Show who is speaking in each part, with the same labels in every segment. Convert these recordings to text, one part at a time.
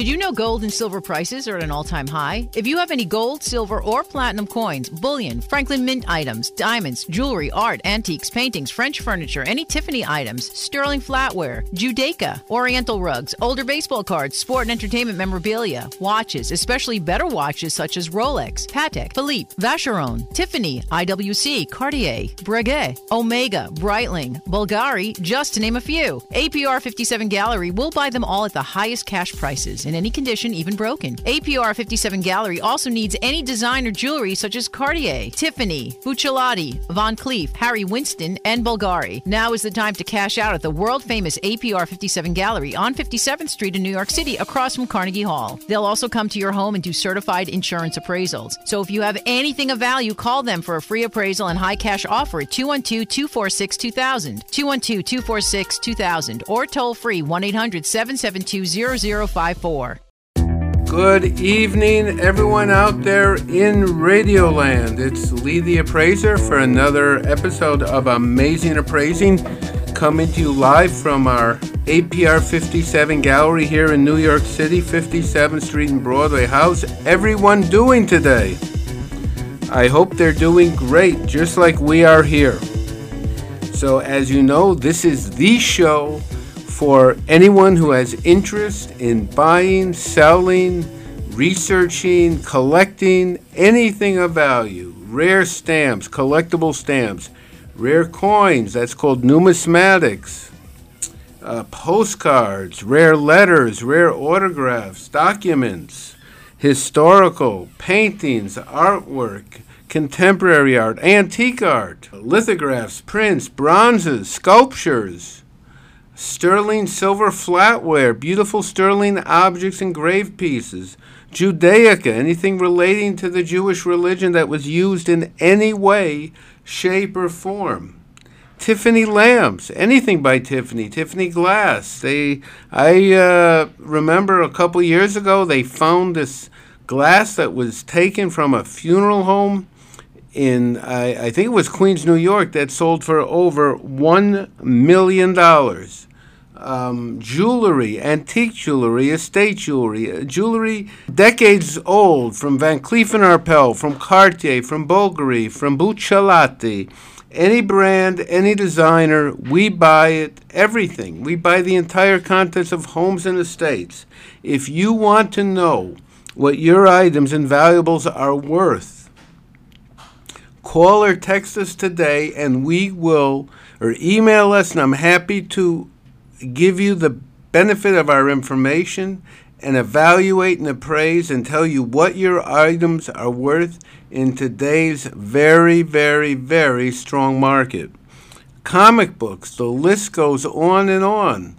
Speaker 1: Did you know gold and silver prices are at an all time high? If you have any gold, silver, or platinum coins, bullion, Franklin Mint items, diamonds, jewelry, art, antiques, paintings, French furniture, any Tiffany items, sterling flatware, Judaica, Oriental rugs, older baseball cards, sport and entertainment memorabilia, watches, especially better watches such as Rolex, Patek, Philippe, Vacheron, Tiffany, IWC, Cartier, Breguet, Omega, Breitling, Bulgari, just to name a few. APR 57 Gallery will buy them all at the highest cash prices in any condition, even broken. APR 57 Gallery also needs any designer jewelry such as Cartier, Tiffany, Buccellati, Van Cleef, Harry Winston, and Bulgari. Now is the time to cash out at the world famous APR 57 Gallery on 57th Street in New York City across from Carnegie Hall. They'll also come to your home and do certified insurance appraisals. So if you have anything of value, call them for a free appraisal and high cash offer at 212 246 2000, 212 246 2000, or toll free 1 800 772 0054.
Speaker 2: Good evening, everyone out there in Radioland. It's Lee the Appraiser for another episode of Amazing Appraising, coming to you live from our APR 57 gallery here in New York City, 57th Street and Broadway. How's everyone doing today? I hope they're doing great, just like we are here. So, as you know, this is the show for anyone who has interest in buying, selling, researching, collecting anything of value. Rare stamps, collectible stamps, rare coins, that's called numismatics, uh, postcards, rare letters, rare autographs, documents, historical, paintings, artwork, contemporary art, antique art, lithographs, prints, bronzes, sculptures sterling silver flatware, beautiful sterling objects and grave pieces, Judaica, anything relating to the Jewish religion that was used in any way, shape, or form. Tiffany lamps, anything by Tiffany, Tiffany glass. They, I uh, remember a couple years ago they found this glass that was taken from a funeral home in I, I think it was Queens, New York, that sold for over one million dollars um, jewelry, antique jewelry, estate jewelry, uh, jewelry decades old from Van Cleef & Arpels, from Cartier, from Bulgari, from Buccellati. Any brand, any designer, we buy it, everything. We buy the entire contents of homes and estates. If you want to know what your items and valuables are worth, call or text us today and we will, or email us, and I'm happy to give you the benefit of our information and evaluate and appraise and tell you what your items are worth in today's very, very, very strong market. Comic books, the list goes on and on.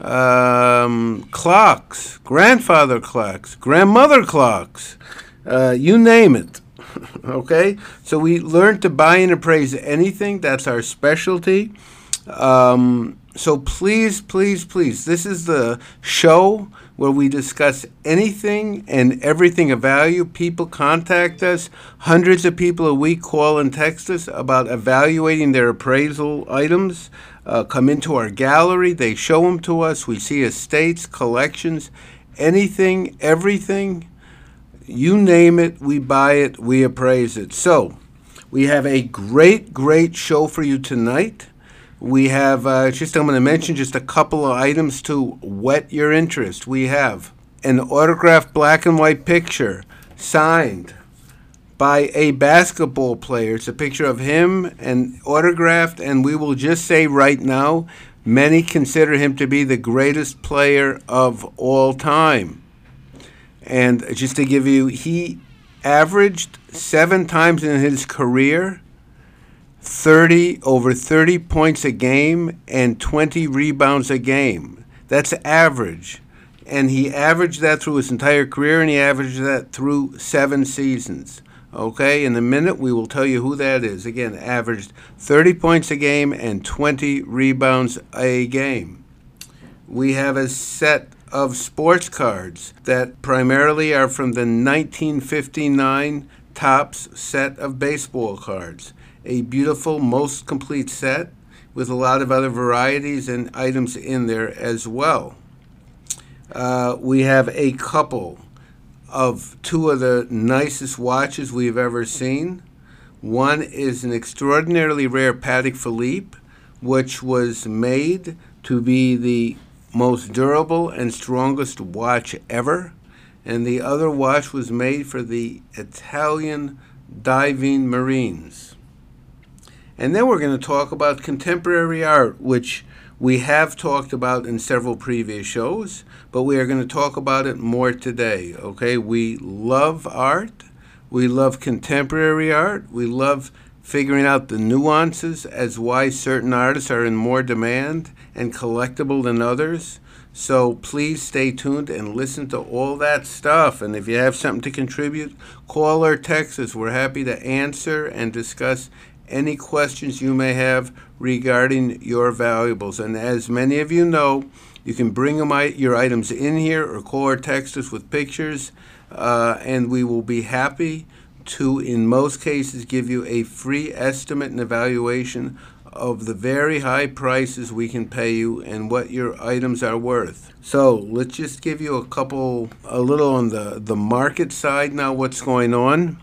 Speaker 2: Um, clocks, grandfather clocks, grandmother clocks, uh, you name it. okay? So we learn to buy and appraise anything, that's our specialty. Um, so please, please, please, this is the show where we discuss anything and everything of value. People contact us. Hundreds of people a week call and text us about evaluating their appraisal items. Uh, come into our gallery. They show them to us. We see estates, collections, anything, everything. You name it, we buy it, we appraise it. So, we have a great, great show for you tonight. We have uh, just, I'm going to mention just a couple of items to whet your interest. We have an autographed black and white picture signed by a basketball player. It's a picture of him and autographed, and we will just say right now, many consider him to be the greatest player of all time. And just to give you, he averaged seven times in his career 30 over 30 points a game and 20 rebounds a game. That's average. And he averaged that through his entire career and he averaged that through 7 seasons. Okay, in a minute we will tell you who that is. Again, averaged 30 points a game and 20 rebounds a game. We have a set of sports cards that primarily are from the 1959 Topps set of baseball cards a beautiful, most complete set with a lot of other varieties and items in there as well. Uh, we have a couple of two of the nicest watches we've ever seen. One is an extraordinarily rare Patek Philippe, which was made to be the most durable and strongest watch ever. And the other watch was made for the Italian diving Marines. And then we're going to talk about contemporary art, which we have talked about in several previous shows, but we are going to talk about it more today. Okay, we love art, we love contemporary art, we love figuring out the nuances as why certain artists are in more demand and collectible than others. So please stay tuned and listen to all that stuff. And if you have something to contribute, call or text us. We're happy to answer and discuss any questions you may have regarding your valuables. And as many of you know, you can bring your items in here or call or text us with pictures, uh, and we will be happy to, in most cases, give you a free estimate and evaluation of the very high prices we can pay you and what your items are worth. So let's just give you a couple, a little on the, the market side now, what's going on.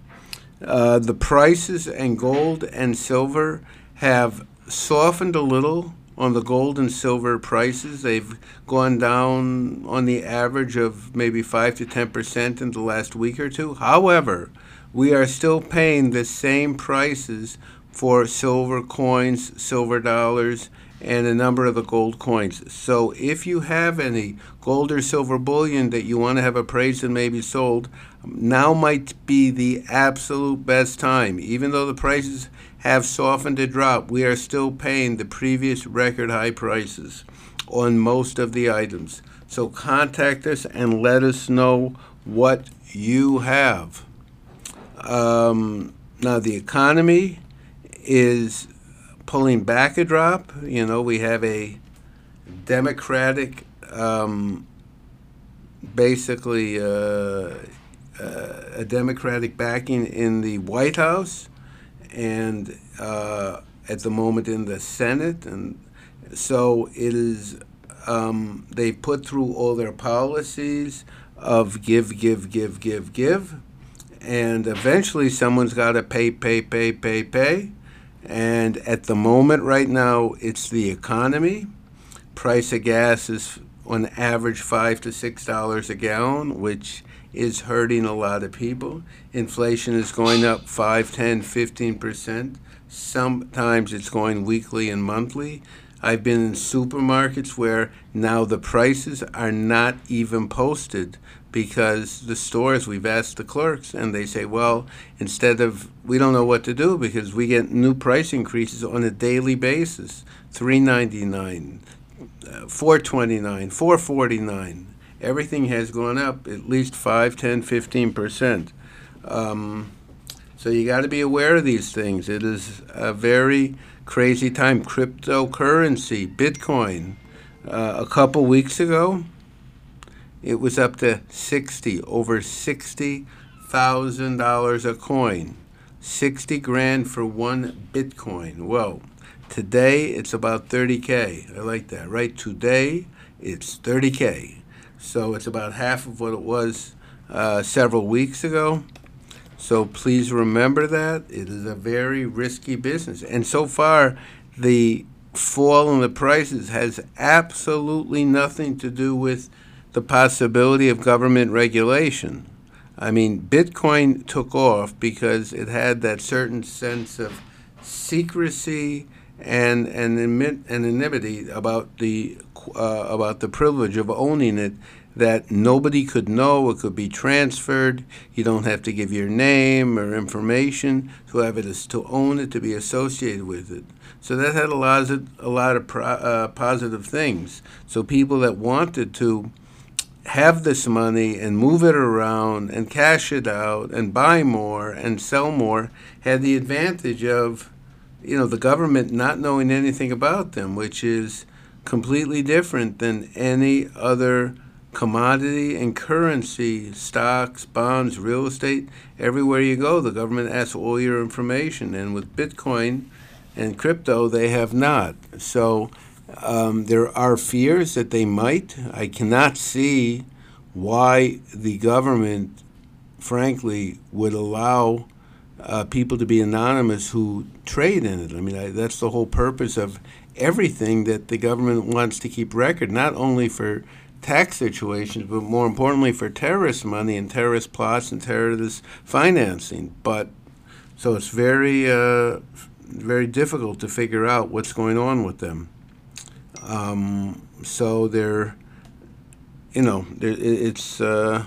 Speaker 2: Uh, the prices and gold and silver have softened a little on the gold and silver prices. They've gone down on the average of maybe 5 to 10% in the last week or two. However, we are still paying the same prices for silver coins, silver dollars, and a number of the gold coins. So if you have any gold or silver bullion that you want to have appraised and maybe sold, now might be the absolute best time. Even though the prices have softened a drop, we are still paying the previous record high prices on most of the items. So contact us and let us know what you have. Um, now, the economy is pulling back a drop. You know, we have a Democratic, um, basically, uh, a Democratic backing in the White House and uh, at the moment in the Senate. And so it is, um, they put through all their policies of give, give, give, give, give. And eventually someone's got to pay, pay, pay, pay, pay. And at the moment, right now, it's the economy. Price of gas is on average five to six dollars a gallon, which is hurting a lot of people. Inflation is going up 5, 10, 15 percent. Sometimes it's going weekly and monthly. I've been in supermarkets where now the prices are not even posted because the stores we've asked the clerks and they say well instead of we don't know what to do because we get new price increases on a daily basis 399 uh, 429 449 everything has gone up at least 5 10 15 percent um, so you got to be aware of these things it is a very crazy time cryptocurrency bitcoin uh, a couple weeks ago it was up to 60, over $60,000 a coin. 60 grand for one Bitcoin. Well, today it's about 30K. I like that, right? Today it's 30K. So it's about half of what it was uh, several weeks ago. So please remember that. It is a very risky business. And so far, the fall in the prices has absolutely nothing to do with the possibility of government regulation. I mean, Bitcoin took off because it had that certain sense of secrecy and and anonymity about the uh, about the privilege of owning it that nobody could know. It could be transferred. You don't have to give your name or information to have it to own it to be associated with it. So that had a lot of a lot of pro, uh, positive things. So people that wanted to have this money and move it around and cash it out and buy more and sell more had the advantage of you know the government not knowing anything about them which is completely different than any other commodity and currency stocks bonds real estate. Everywhere you go the government asks all your information. And with bitcoin and crypto they have not. So Um, there are fears that they might. I cannot see why the government, frankly, would allow uh, people to be anonymous who trade in it. I mean, I, that's the whole purpose of everything that the government wants to keep record, not only for tax situations, but more importantly for terrorist money and terrorist plots and terrorist financing. But so it's very, uh, very difficult to figure out what's going on with them. Um, so they're, you know, they're, it's. Uh,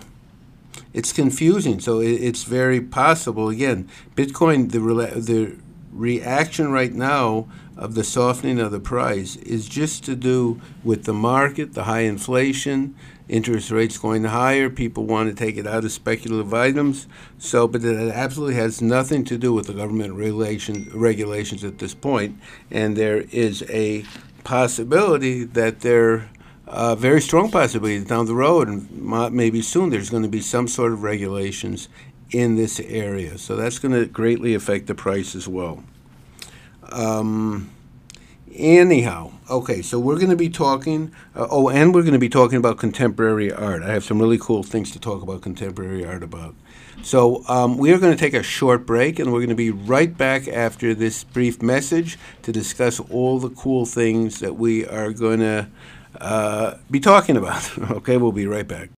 Speaker 2: it's confusing. So it, it's very possible. Again, Bitcoin, the the reaction right now of the softening of the price is just to do with the market, the high inflation, interest rates going higher. People want to take it out of speculative items. So, but it absolutely has nothing to do with the government regulations regulations at this point. And there is a possibility that there a very strong possibility down the road, and maybe soon, there's going to be some sort of regulations in this area. So that's going to greatly affect the price as well. Um, anyhow, okay, so we're going to be talking. Uh, oh, and we're going to be talking about contemporary art. I have some really cool things to talk about contemporary art about. So um, we are going to take a short break, and we're going to be right back after this brief message to discuss all the cool things that we are going to uh, be talking about. okay, we'll be right back.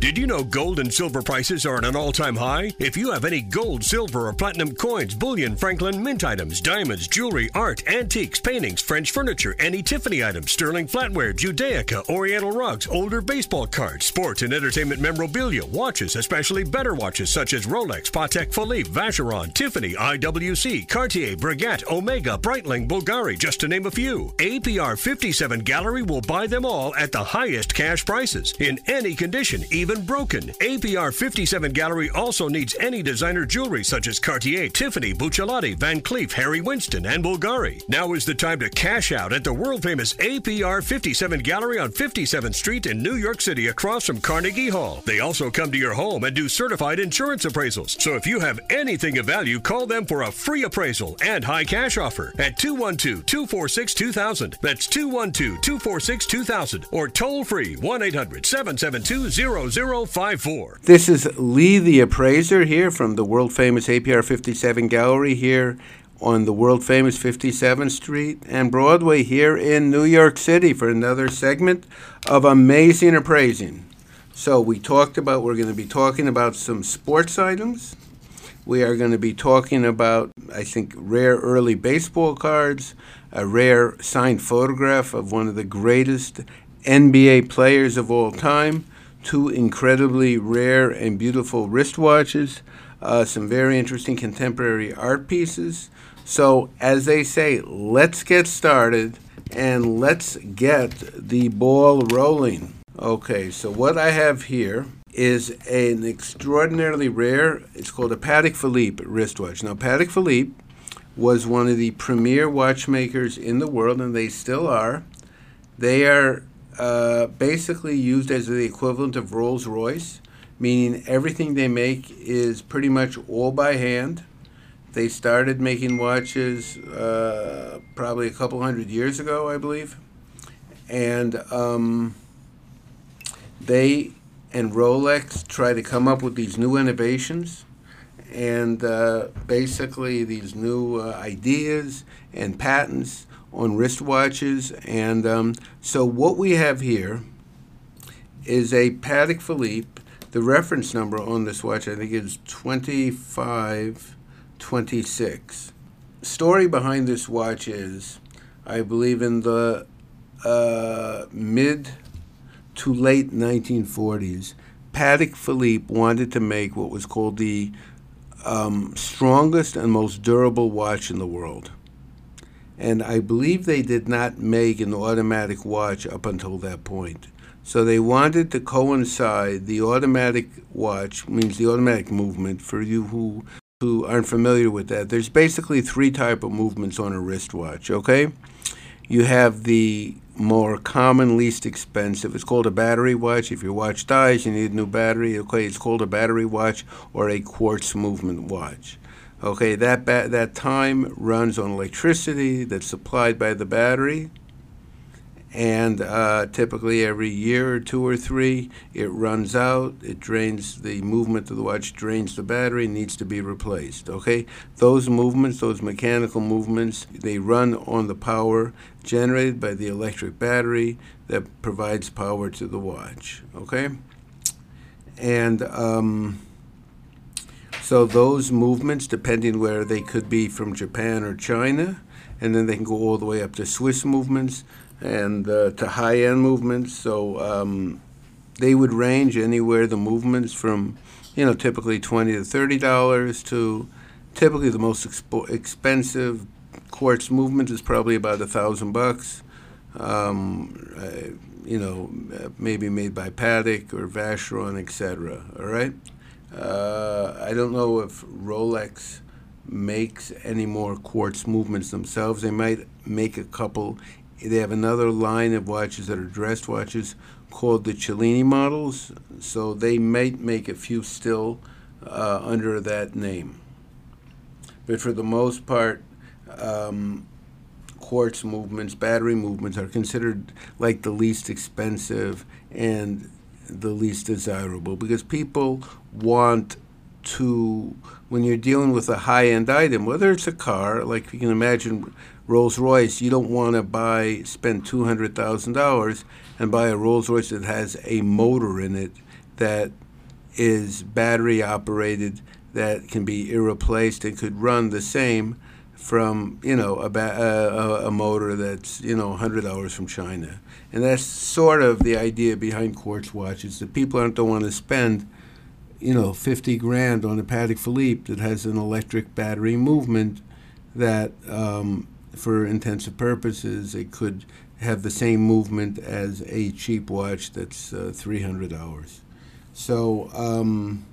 Speaker 3: Did you know gold and silver prices are at an all time high? If you have any gold, silver, or platinum coins, bullion, Franklin, mint items, diamonds, jewelry, art, antiques, paintings, French furniture, any Tiffany items, sterling flatware, Judaica, Oriental rugs, older baseball cards, sports and entertainment memorabilia, watches, especially better watches such as Rolex, Patek Philippe, Vacheron, Tiffany, IWC, Cartier, Breguet, Omega, Breitling, Bulgari, just to name a few. APR 57 Gallery will buy them all at the highest cash prices in any condition, even even broken. APR 57 Gallery also needs any designer jewelry such as Cartier, Tiffany, Buccellati, Van Cleef, Harry Winston, and Bulgari. Now is the time to cash out at the world famous APR 57 Gallery on 57th Street in New York City across from Carnegie Hall. They also come to your home and do certified insurance appraisals. So if you have anything of value, call them for a free appraisal and high cash offer at 212 246 2000. That's 212 246 2000 or toll free 1 800 772 0054.
Speaker 2: This is Lee the Appraiser here from the world famous APR 57 Gallery here on the world famous 57th Street and Broadway here in New York City for another segment of Amazing Appraising. So, we talked about, we're going to be talking about some sports items. We are going to be talking about, I think, rare early baseball cards, a rare signed photograph of one of the greatest NBA players of all time two incredibly rare and beautiful wristwatches, uh, some very interesting contemporary art pieces. So, as they say, let's get started and let's get the ball rolling. Okay, so what I have here is an extraordinarily rare, it's called a Patek Philippe wristwatch. Now, Patek Philippe was one of the premier watchmakers in the world, and they still are. They are uh, basically used as the equivalent of Rolls Royce, meaning everything they make is pretty much all by hand. They started making watches uh, probably a couple hundred years ago, I believe. And um, they and Rolex try to come up with these new innovations and uh, basically these new uh, ideas and patents on wristwatches. And um, so what we have here is a Patek Philippe. The reference number on this watch, I think, is 2526. Story behind this watch is, I believe, in the uh, mid to late 1940s, Patek Philippe wanted to make what was called the um, strongest and most durable watch in the world and I believe they did not make an automatic watch up until that point. So they wanted to coincide the automatic watch means the automatic movement for you who who aren't familiar with that. There's basically three type of movements on a wristwatch, okay? You have the more common, least expensive. It's called a battery watch. If your watch dies, you need a new battery. Okay, it's called a battery watch or a quartz movement watch. Okay, that ba- that time runs on electricity that's supplied by the battery, and uh, typically every year or two or three, it runs out. It drains the movement of the watch, drains the battery, needs to be replaced. Okay, those movements, those mechanical movements, they run on the power generated by the electric battery that provides power to the watch. Okay, and um, so those movements, depending where they could be from Japan or China, and then they can go all the way up to Swiss movements and uh, to high end movements. So um, they would range anywhere the movements from, you know, typically twenty to thirty dollars to typically the most expo- expensive quartz movement is probably about a thousand bucks. Um, uh, you know, maybe made by Patek or Vacheron, etc. All right. Uh, I don't know if Rolex makes any more quartz movements themselves. They might make a couple they have another line of watches that are dressed watches called the Cellini models, so they might make a few still uh, under that name. But for the most part, um, quartz movements, battery movements are considered like the least expensive and the least desirable because people want to, when you're dealing with a high end item, whether it's a car, like you can imagine Rolls Royce, you don't want to buy spend two hundred thousand dollars and buy a Rolls Royce that has a motor in it that is battery operated that can be irreplaced and could run the same from you know a, ba- a, a motor that's you know hundred dollars from China, and that's sort of the idea behind quartz watches. That people don't want to spend you know fifty grand on a Patek Philippe that has an electric battery movement that um, for intensive purposes, it could have the same movement as a cheap watch that's uh, $300. So um,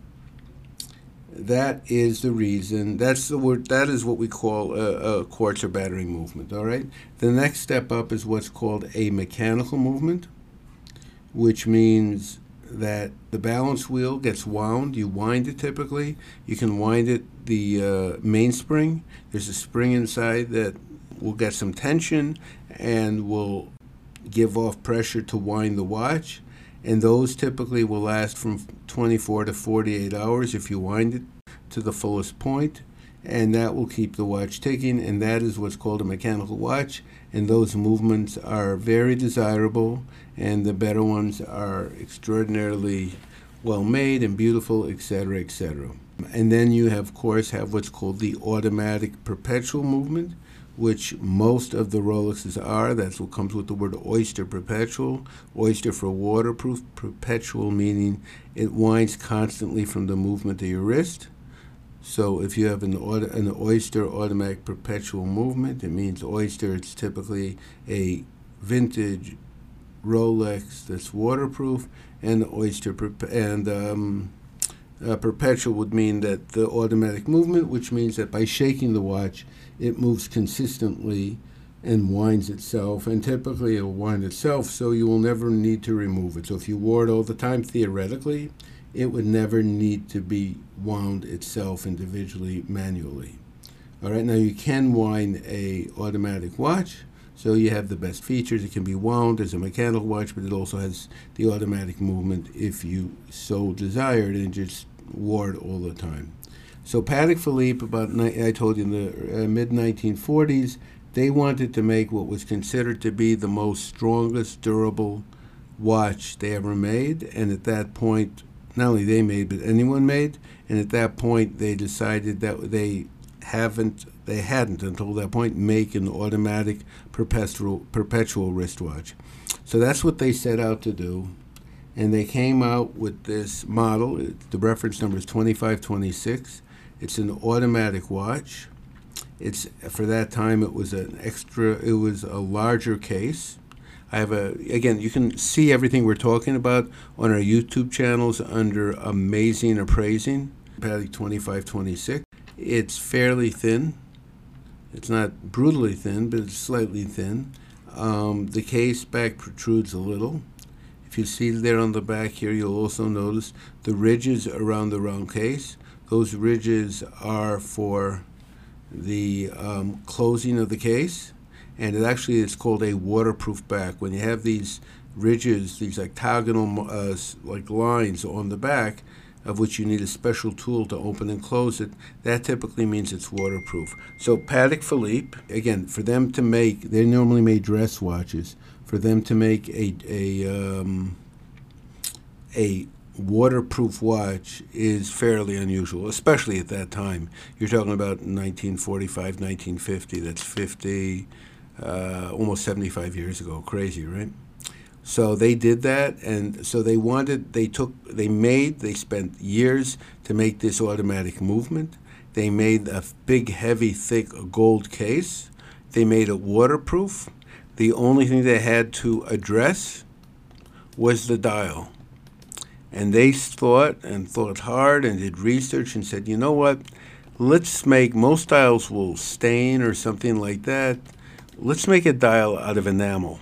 Speaker 2: that is the reason. That's the word. That is what we call a, a quartz or battery movement. All right. The next step up is what's called a mechanical movement, which means that the balance wheel gets wound. You wind it typically. You can wind it the uh, mainspring. There's a spring inside that will get some tension and will give off pressure to wind the watch. And those typically will last from 24 to 48 hours if you wind it to the fullest point, and that will keep the watch ticking. And that is what's called a mechanical watch. And those movements are very desirable, and the better ones are extraordinarily well made and beautiful, etc., etc. And then you, have, of course, have what's called the automatic perpetual movement, which most of the Rolexes are. That's what comes with the word oyster perpetual. Oyster for waterproof, perpetual meaning it winds constantly from the movement of your wrist. So if you have an, an oyster automatic perpetual movement, it means oyster. It's typically a vintage Rolex that's waterproof, and oyster and um, uh, perpetual would mean that the automatic movement, which means that by shaking the watch, it moves consistently and winds itself, and typically it will wind itself, so you will never need to remove it. So if you wore it all the time, theoretically, it would never need to be wound itself individually manually. All right, now you can wind a automatic watch, so you have the best features. It can be wound as a mechanical watch, but it also has the automatic movement if you so desired and just wore it all the time. So Patek Philippe, about I told you in the uh, mid 1940s, they wanted to make what was considered to be the most strongest, durable watch they ever made, and at that point, not only they made, but anyone made, and at that point they decided that they haven't, they hadn't until that point make an automatic perpetual perpetual wristwatch. So that's what they set out to do and they came out with this model. The reference number is 2526. It's an automatic watch. It's for that time it was an extra it was a larger case. I have a again you can see everything we're talking about on our YouTube channels under amazing appraising Patek 2526. It's fairly thin. It's not brutally thin, but it's slightly thin. Um, the case back protrudes a little. If you see there on the back here, you'll also notice the ridges around the round case. Those ridges are for the um, closing of the case, and it actually is called a waterproof back. When you have these ridges, these octagonal uh, like lines on the back, of which you need a special tool to open and close it, that typically means it's waterproof. So Patek Philippe, again, for them to make, they normally made dress watches. For them to make a a um, a waterproof watch is fairly unusual, especially at that time. You're talking about 1945, 1950. That's 50, uh, almost 75 years ago. Crazy, right? So they did that, and so they wanted, they took, they made, they spent years to make this automatic movement. They made a big, heavy, thick gold case. They made it waterproof. The only thing they had to address was the dial. And they thought and thought hard and did research and said, you know what? Let's make, most dials will stain or something like that. Let's make a dial out of enamel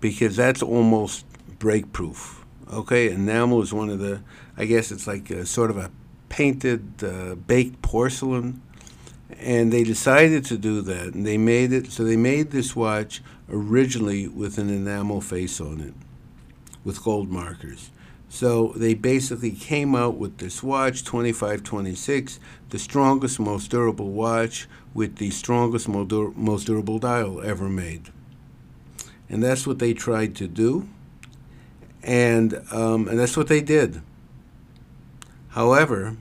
Speaker 2: because that's almost break proof. Okay, enamel is one of the, I guess it's like a, sort of a painted uh, baked porcelain. And they decided to do that, and they made it. So they made this watch originally with an enamel face on it, with gold markers. So they basically came out with this watch, 2526, the strongest, most durable watch with the strongest, most durable dial ever made. And that's what they tried to do, and um, and that's what they did. However,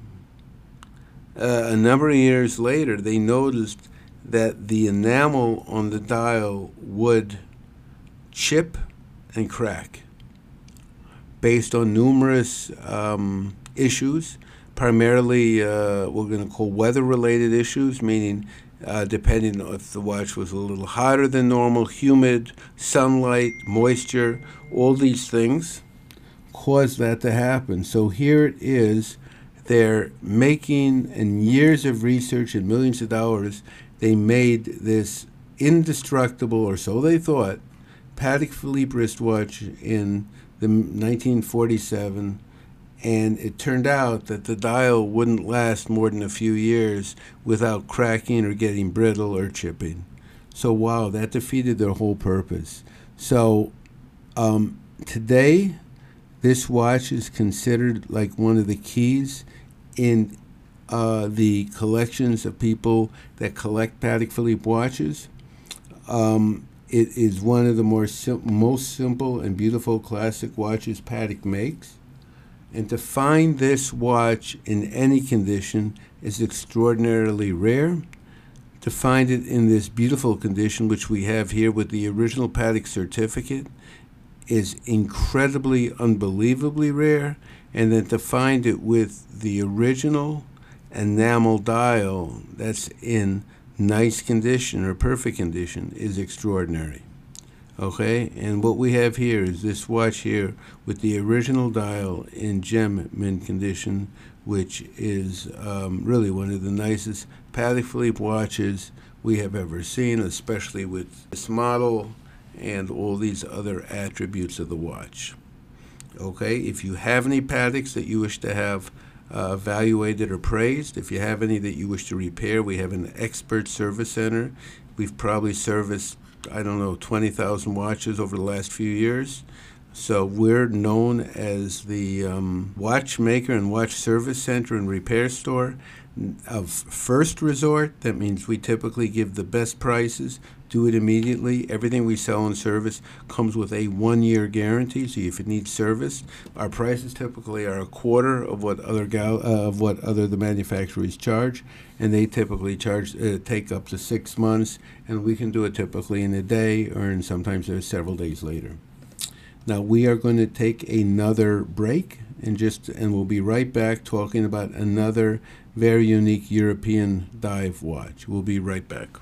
Speaker 2: uh, a number of years later, they noticed that the enamel on the dial would chip and crack based on numerous um, issues, primarily uh, we're going to call weather related issues, meaning uh, depending on if the watch was a little hotter than normal, humid, sunlight, moisture, all these things cause that to happen. So here it is. They're making, in years of research and millions of dollars, they made this indestructible, or so they thought, Patek Philippe wristwatch in the 1947 and it turned out that the dial wouldn't last more than a few years without cracking or getting brittle or chipping. So, wow, that defeated their whole purpose. So, um, today, this watch is considered like one of the keys in uh, the collections of people that collect Patek Philippe watches. Um, it is one of the more sim- most simple and beautiful classic watches Patek makes. And to find this watch in any condition is extraordinarily rare. To find it in this beautiful condition, which we have here with the original Patek certificate, is incredibly, unbelievably rare. And then to find it with the original enamel dial that's in nice condition or perfect condition is extraordinary. Okay, and what we have here is this watch here with the original dial in gem mint condition, which is um, really one of the nicest Patek Philippe watches we have ever seen, especially with this model and all these other attributes of the watch. Okay, if you have any Pateks that you wish to have uh, evaluated or praised, if you have any that you wish to repair, we have an expert service center. We've probably serviced I don't know, 20,000 watches over the last few years. So we're known as the um, watchmaker and watch service center and repair store of first resort. That means we typically give the best prices, do it immediately. Everything we sell and service comes with a one year guarantee. So if it needs service, our prices typically are a quarter of what other gal- uh, of what other the manufacturers charge, and they typically charge uh, take up to six months, and we can do it typically in a day, or in sometimes several days later. Now we are going to take another break and just and we'll be right back talking about another very unique European dive watch. We'll be right back.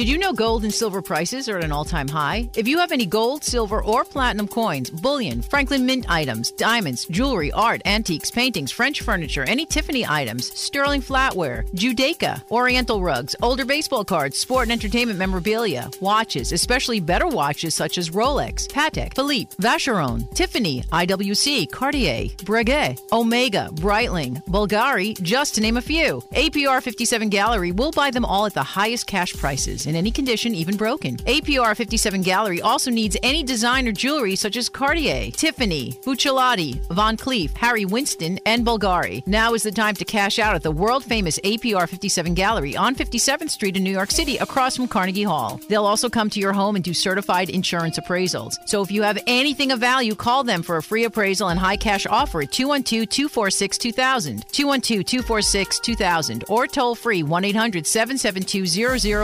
Speaker 1: Did you know gold and silver prices are at an all time high? If you have any gold, silver, or platinum coins, bullion, Franklin Mint items, diamonds, jewelry, art, antiques, paintings, French furniture, any Tiffany items, sterling flatware, Judaica, Oriental rugs, older baseball cards, sport and entertainment memorabilia, watches, especially better watches such as Rolex, Patek, Philippe, Vacheron, Tiffany, IWC, Cartier, Breguet, Omega, Breitling, Bulgari, just to name a few. APR 57 Gallery will buy them all at the highest cash prices in any condition, even broken. APR 57 Gallery also needs any designer jewelry such as Cartier, Tiffany, Buccellati, Van Cleef, Harry Winston, and Bulgari. Now is the time to cash out at the world famous APR 57 Gallery on 57th Street in New York City across from Carnegie Hall. They'll also come to your home and do certified insurance appraisals. So if you have anything of value, call them for a free appraisal and high cash offer at 212 246 2000, 212 246 2000, or toll free 1 800 772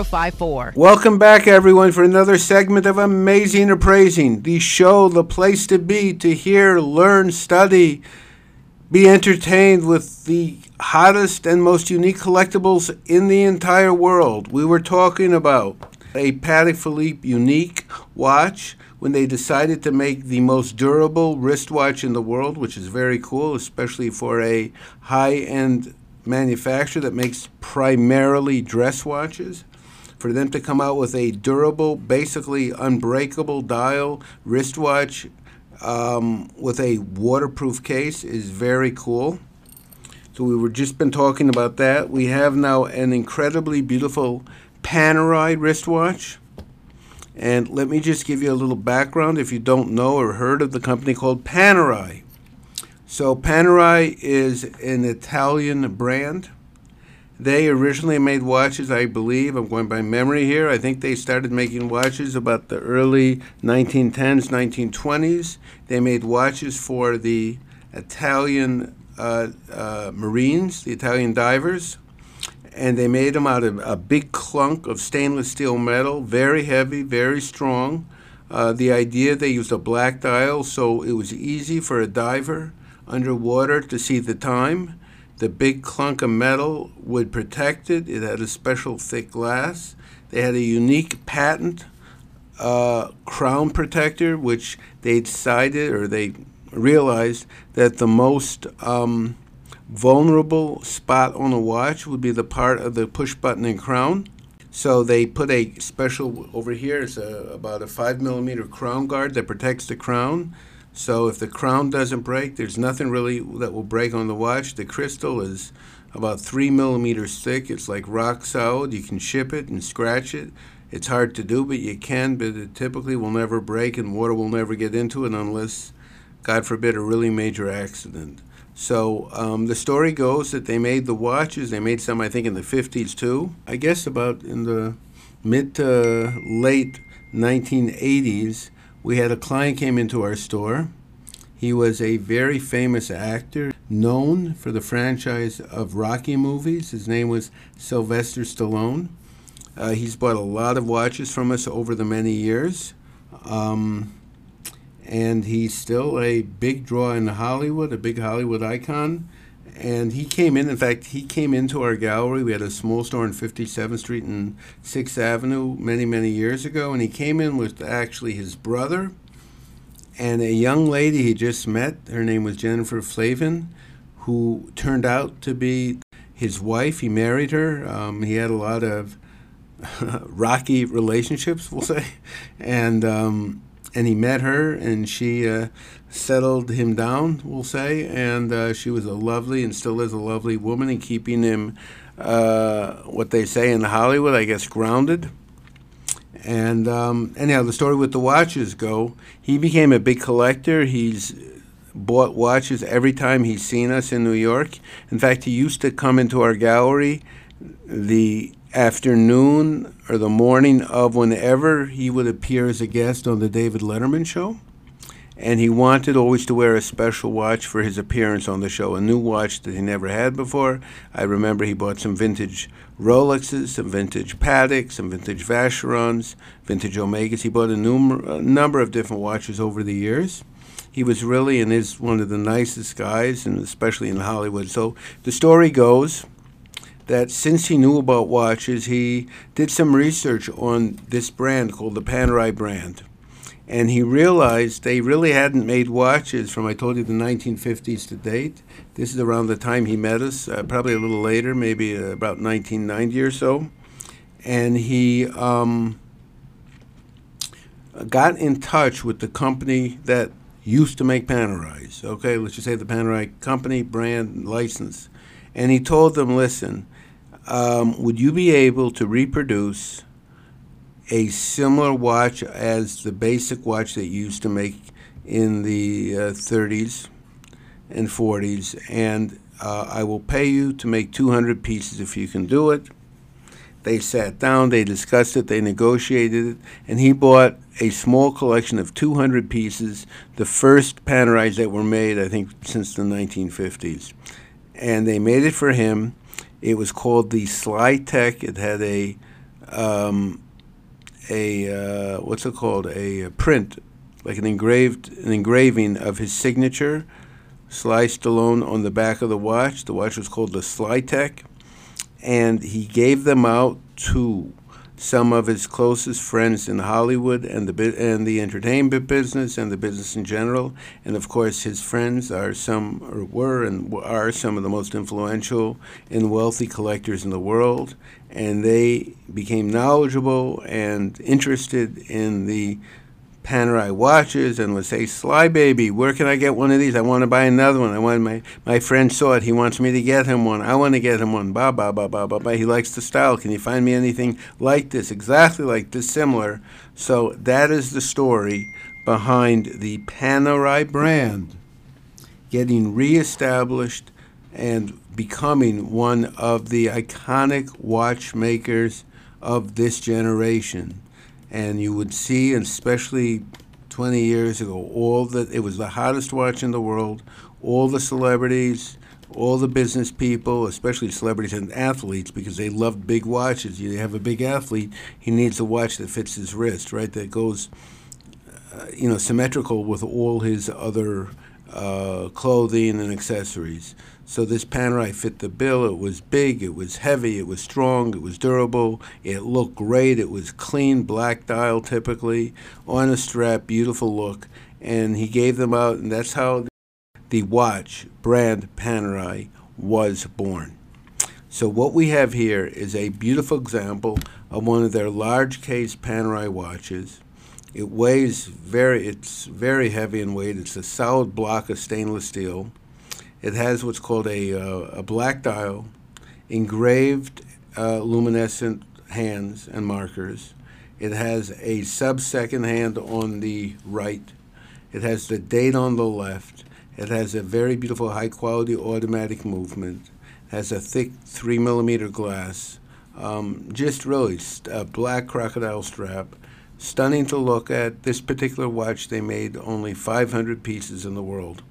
Speaker 1: 0054.
Speaker 2: Welcome back, everyone, for another segment of Amazing Appraising, the show, the place to be to hear, learn, study, be entertained with the hottest and most unique collectibles in the entire world. We were talking about a Patek Philippe unique watch when they decided to make the most durable wristwatch in the world, which is very cool, especially for a high end manufacturer that makes primarily dress watches. For them to come out with a durable, basically unbreakable dial wristwatch um, with a waterproof case is very cool. So we were just been talking about that. We have now an incredibly beautiful Panerai wristwatch. And let me just give you a little background if you don't know or heard of the company called Panerai. So Panerai is an Italian brand. They originally made watches, I believe, I'm going by memory here. I think they started making watches about the early 1910s, 1920s. They made watches for the Italian uh, uh, Marines, the Italian divers and they made them out of a big clunk of stainless steel metal, very heavy, very strong. Uh, the idea they used a black dial so it was easy for a diver underwater to see the time. The big clunk of metal would protect it. It had a special thick glass. They had a unique patent uh, crown protector, which they decided or they realized that the most um, vulnerable spot on a watch would be the part of the push button and crown. So they put a special over here. It's a, about a five millimeter crown guard that protects the crown. So if the crown doesn't break, there's nothing really that will break on the watch. The crystal is about three millimeters thick. It's like rock solid. You can ship it and scratch it. It's hard to do, but you can. But it typically will never break, and water will never get into it unless, God forbid, a really major accident. So um, the story goes that they made the watches. They made some, I think, in the 50s too. I guess about in the mid to late 1980s, we had a client came into our store. He was a very famous actor, known for the franchise of Rocky movies. His name was Sylvester Stallone. Uh, he's bought a lot of watches from us over the many years. Um, and he's still a big draw in Hollywood, a big Hollywood icon. And he came in, in fact, he came into our gallery. We had a small store on 57th Street and 6th Avenue many, many years ago. And he came in with actually his brother and a young lady he just met. Her name was Jennifer Flavin, who turned out to be his wife. He married her. Um, he had a lot of rocky relationships, we'll say. And um, and he met her, and she uh, settled him down, we'll say, and uh, she was a lovely and still is a lovely woman, and keeping him, uh, what they say in Hollywood, I guess, grounded. And um, anyhow, the story with the watches go. He became a big collector. He's bought watches every time he's seen us in New York. In fact, he used to come into our gallery the afternoon or the morning of whenever he would appear as a guest on the David Letterman show. And he wanted always to wear a special watch for his appearance on the show, a new watch that he never had before. I remember he bought some vintage Rolexes, some vintage Pateks, some vintage Vacherons, vintage Omegas. He bought a, a number of different watches over the years. He was really and is one of the nicest guys, and especially in Hollywood. So the story goes that since he knew about watches, he did some research on this brand called the Panerai brand. And he realized they really hadn't made watches from, I told you, the 1950s to date. This is around the time he met us, uh, probably a little later, maybe uh, about 1990 or so. And he um, got in touch with the company that used to make Panerais. Okay, let's just say the Panerai company, brand, license. And he told them, listen, um, would you be able to reproduce a similar watch as the basic watch that you used to make in the uh, 30s and 40s, and uh, I will pay you to make 200 pieces if you can do it. They sat down, they discussed it, they negotiated it, and he bought a small collection of 200 pieces, the first Panerais that were made, I think, since the 1950s. And they made it for him. It was called the Slytech. It had a, um, a uh, what's it called? A, a print, like an engraved, an engraving of his signature, Sly Stallone, on the back of the watch. The watch was called the Slytech and he gave them out to some of his closest friends in Hollywood and the and the entertainment business and the business in general. And of course, his friends are some or were and are some of the most influential and wealthy collectors in the world. And they became knowledgeable and interested in the Panerai watches and would say, Sly baby, where can I get one of these? I want to buy another one. I want my my friend saw it. He wants me to get him one. I want to get him one. Ba ba ba ba ba ba. He likes the style. Can you find me anything like this, exactly like this, similar? So that is the story behind the Panerai brand getting reestablished and becoming one of the iconic watchmakers of this generation and you would see, especially 20 years ago, all that it was the hottest watch in the world. All the celebrities, all the business people, especially celebrities and athletes, because they loved big watches. You have a big athlete, he needs a watch that fits his wrist, right? That goes, uh, you know, symmetrical with all his other uh, clothing and accessories. So this Panerai fit the bill. It was big, it was heavy, it was strong, it was durable, it looked great, it was clean, black dial typically, on a strap, beautiful look. And he gave them out, and that's how the watch brand Panerai was born. So what we have here is a beautiful example of one of their large case Panerai watches. It weighs very, it's very heavy in weight. It's a solid block of stainless steel. It has what's called a, uh, a black dial, engraved uh, luminescent hands and markers. It has a sub-second hand on the right. It has the date on the left. It has a very beautiful high-quality automatic movement. It has a thick three millimeter glass. Um, just really a black crocodile strap. Stunning to look at. This particular watch, they made only 500 pieces in the world.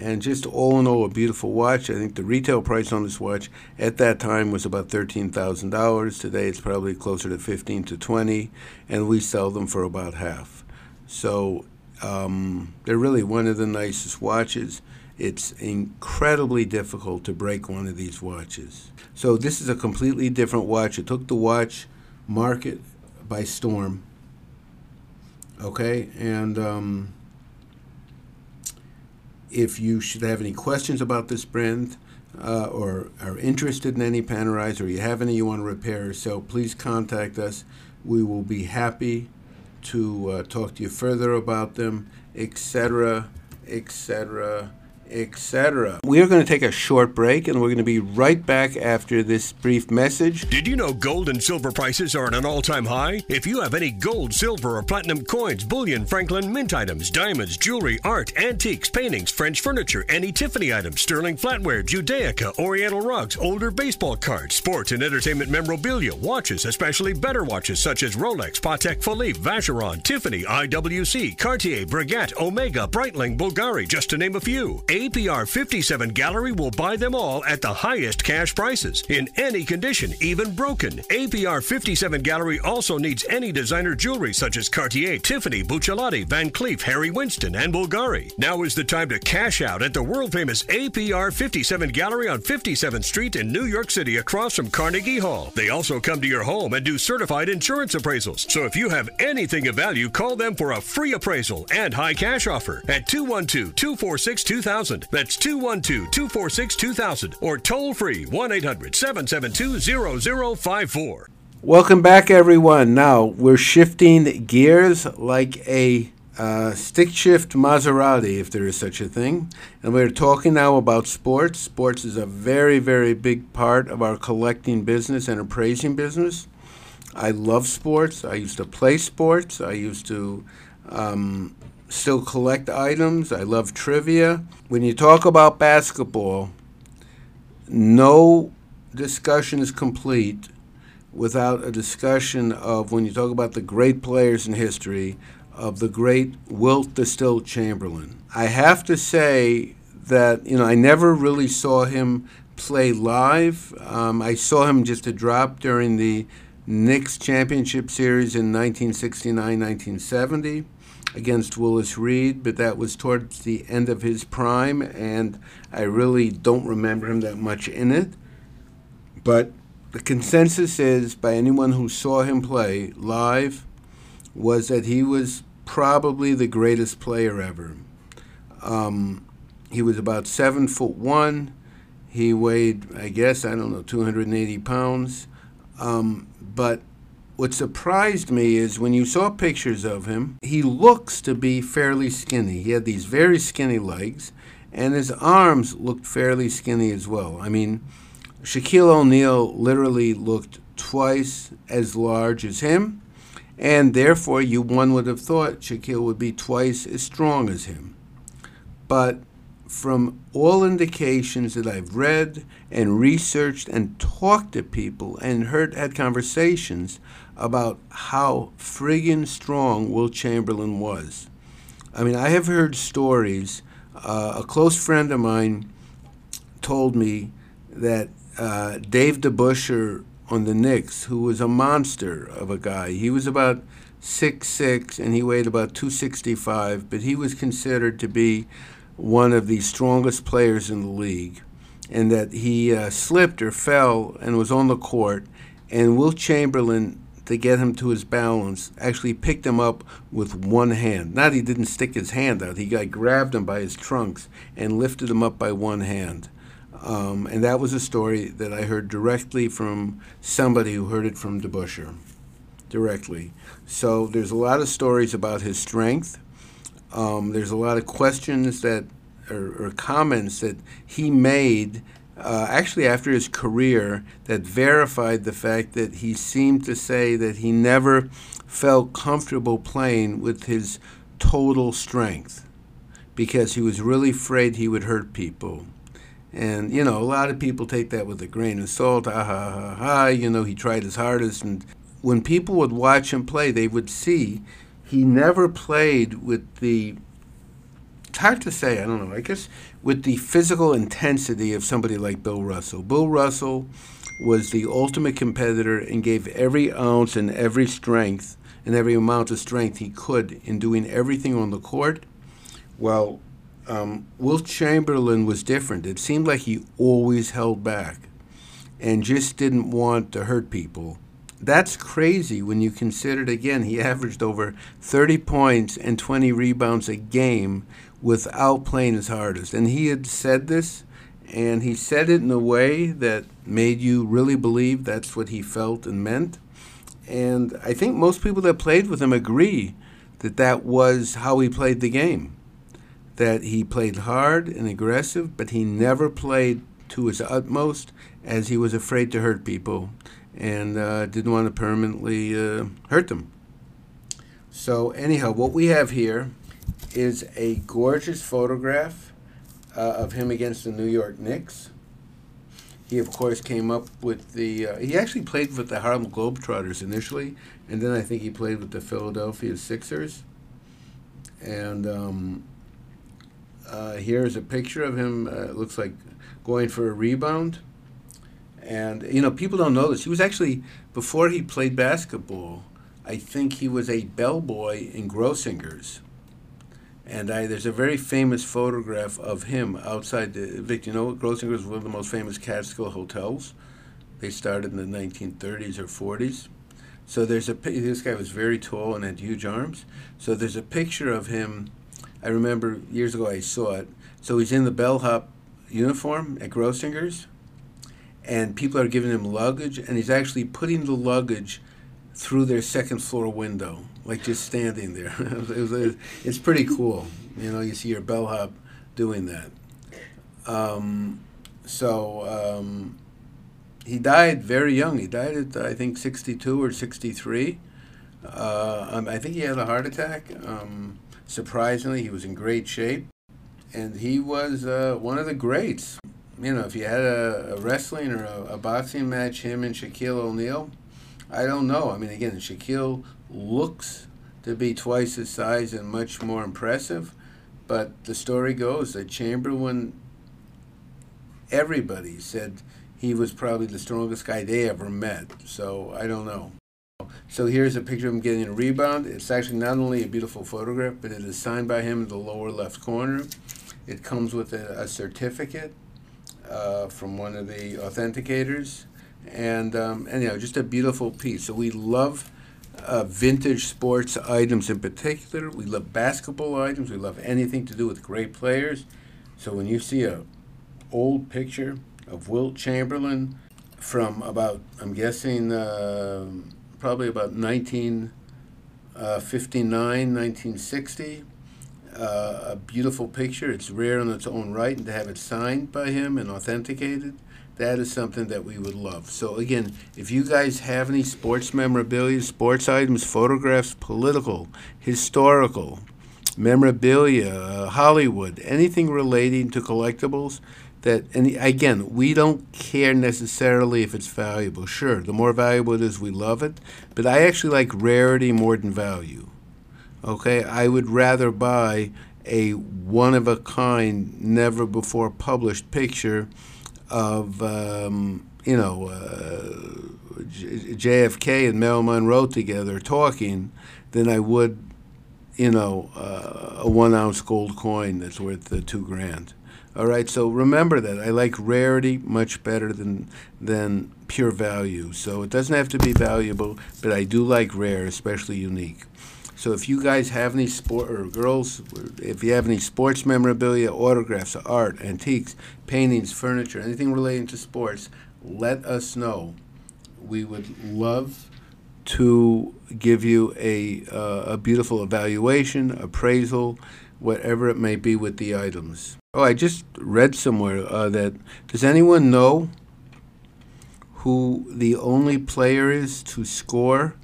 Speaker 2: And just all in all, a beautiful watch. I think the retail price on this watch at that time was about thirteen thousand dollars. Today, it's probably closer to fifteen to twenty, and we sell them for about half. So um, they're really one of the nicest watches. It's incredibly difficult to break one of these watches. So this is a completely different watch. It took the watch market by storm. Okay, and um, if you should have any questions about this brand uh, or are interested in any Panerais or you have any you want to repair, so please contact us. We will be happy to uh, talk to you further about them, etc., etc etc. We are going to take a short break and we're going to be right back after this brief message.
Speaker 3: Did you know gold and silver prices are at an all time high? If you have any gold, silver, or platinum coins, bullion, Franklin mint items, diamonds, jewelry, art, antiques, paintings, French furniture, any Tiffany items, sterling flatware, Judaica, Oriental rugs, older baseball cards, sports and entertainment memorabilia, watches, especially better watches such as Rolex, Patek Philippe, Vacheron, Tiffany, IWC, Cartier, Breguet, Omega, Breitling, Bulgari, just to name a few. APR 57 Gallery will buy them all at the highest cash prices, in any condition, even broken. APR 57 Gallery also needs any designer jewelry such as Cartier, Tiffany, Buccellati, Van Cleef, Harry Winston, and Bulgari. Now is the time to cash out at the world famous APR 57 Gallery on 57th Street in New York City across from Carnegie Hall. They also come to your home and do certified insurance appraisals. So if you have anything of value, call them for a free appraisal and high cash offer at 212 246 2000. 2000. That's 212 246 2000 or toll free 1 800 772 0054.
Speaker 2: Welcome back, everyone. Now we're shifting gears like a uh, stick shift Maserati, if there is such a thing. And we're talking now about sports. Sports is a very, very big part of our collecting business and appraising business. I love sports. I used to play sports. I used to um, still collect items. I love trivia. When you talk about basketball, no discussion is complete without a discussion of when you talk about the great players in history of the great Wilt the Stilt Chamberlain. I have to say that you know I never really saw him play live. Um, I saw him just a drop during the Knicks championship series in 1969-1970 against Willis Reed, but that was towards the end of his prime, and I really don't remember him that much in it. But the consensus is by anyone who saw him play live was that he was probably the greatest player ever. Um, he was about seven foot one. He weighed, I guess, I don't know, 280 pounds. Um, but what surprised me is when you saw pictures of him, he looks to be fairly skinny. He had these very skinny legs, and his arms looked fairly skinny as well. I mean, Shaquille O'Neal literally looked twice as large as him, and therefore you one would have thought Shaquille would be twice as strong as him. But from all indications that I've read and researched and talked to people and heard had conversations about how friggin' strong Wilt Chamberlain was. I mean, I have heard stories. Uh, a close friend of mine told me that uh, Dave DeBusschere on the Knicks, who was a monster of a guy, he was about six six and he weighed about 265, but he was considered to be one of the strongest players in the league, and that he uh, slipped or fell and was on the court, and Wilt Chamberlain, to get him to his balance, actually picked him up with one hand. Not he didn't stick his hand out; he got grabbed him by his trunks and lifted him up by one hand. Um, and that was a story that I heard directly from somebody who heard it from DeBusschere, directly. So there's a lot of stories about his strength um, there's a lot of questions that or, or comments that he made uh, actually after his career that verified the fact that he seemed to say that he never felt comfortable playing with his total strength because he was really afraid he would hurt people. And, you know, a lot of people take that with a grain of salt. Ha ha ha ha. You know, he tried his hardest. And when people would watch him play, they would see he never played with the hard to say, I don't know, I guess with the physical intensity of somebody like Bill Russell. Bill Russell was the ultimate competitor and gave every ounce and every strength and every amount of strength he could in doing everything on the court. Well, um, Wilt Chamberlain was different. It seemed like he always held back and just didn't want to hurt people. That's crazy when you consider it again. He averaged over 30 points and 20 rebounds a game without playing his hardest. And he had said this, and he said it in a way that made you really believe that's what he felt and meant. And I think most people that played with him agree that that was how he played the game. That he played hard and aggressive, but he never played to his utmost as he was afraid to hurt people and uh, didn't want to permanently uh, hurt them. So, anyhow, what we have here is a gorgeous photograph uh, of him against the New York Knicks. He, of course, came up with the. Uh, he actually played with the Harlem Globetrotters initially, and then I think he played with the Philadelphia Sixers. And um, uh, here's a picture of him. Uh, it looks like going for a rebound and, you know, people don't know this. He was actually, before he played basketball, I think he was a bellboy in Grossinger's. And I, there's a very famous photograph of him outside the, Vic, you know, Grossinger's one of the most famous Catskill hotels. They started in the 1930s or 40s. So there's a, this guy was very tall and had huge arms. So there's a picture of him. I remember years ago I saw it. So he's in the bellhop uniform at Grossinger's and people are giving him luggage, and he's actually putting the luggage through their second floor window, like just standing there. it was, it's pretty cool. You know, you see your bellhop doing that. Um, so um, he died very young. He died at I think 62 or 63. Uh, um, I think he had a heart attack. Um, surprisingly, he was in great shape, and he was uh, one of the greats. You know, if you had a, a wrestling or a, a, boxing match, him and Shaquille O'Neal, I don't know. I mean, again, Shaquille looks to be twice his size and much more impressive, but the story goes that Chamberlain, everybody said he was probably the strongest guy they ever met. So I don't know. So here's a picture of him getting a rebound. It's actually not only a beautiful photograph, but it is signed by him in the lower left corner. It comes with a, a certificate uh, from one of the authenticators, and um, just a beautiful piece. So we love uh, vintage sports items in particular. We love basketball items. We love anything to do with great players. So when you see a old picture of Wilt Chamberlain from about I'm guessing. Uh, probably about 1959, 1960. Uh, a beautiful picture. It's rare in its own right, and to have it signed by him and authenticated, that is something that we would love. So, again, if you guys have any sports memorabilia, sports items, photographs, political, historical, memorabilia, uh, Hollywood, anything relating to collectibles, that and again we don't care necessarily if it's valuable sure the more valuable it is we love it but i actually like rarity more than value okay i would rather buy a one of a kind never before published picture of um, you know uh, JFK and Marilyn Monroe together talking than I would you know uh, a one ounce gold coin that's worth uh, two grand all right, so remember that. I like rarity much better than than pure value. So it doesn't have to be valuable, but I do like rare, especially unique. So if you guys have any sport or girls, if you have any sports memorabilia, autographs, art, antiques, paintings, furniture, anything relating to sports, let us know. We would love to give you a uh, a beautiful evaluation, appraisal, whatever it may be with the items. Oh, I just read somewhere uh, that does anyone know who the only player is to score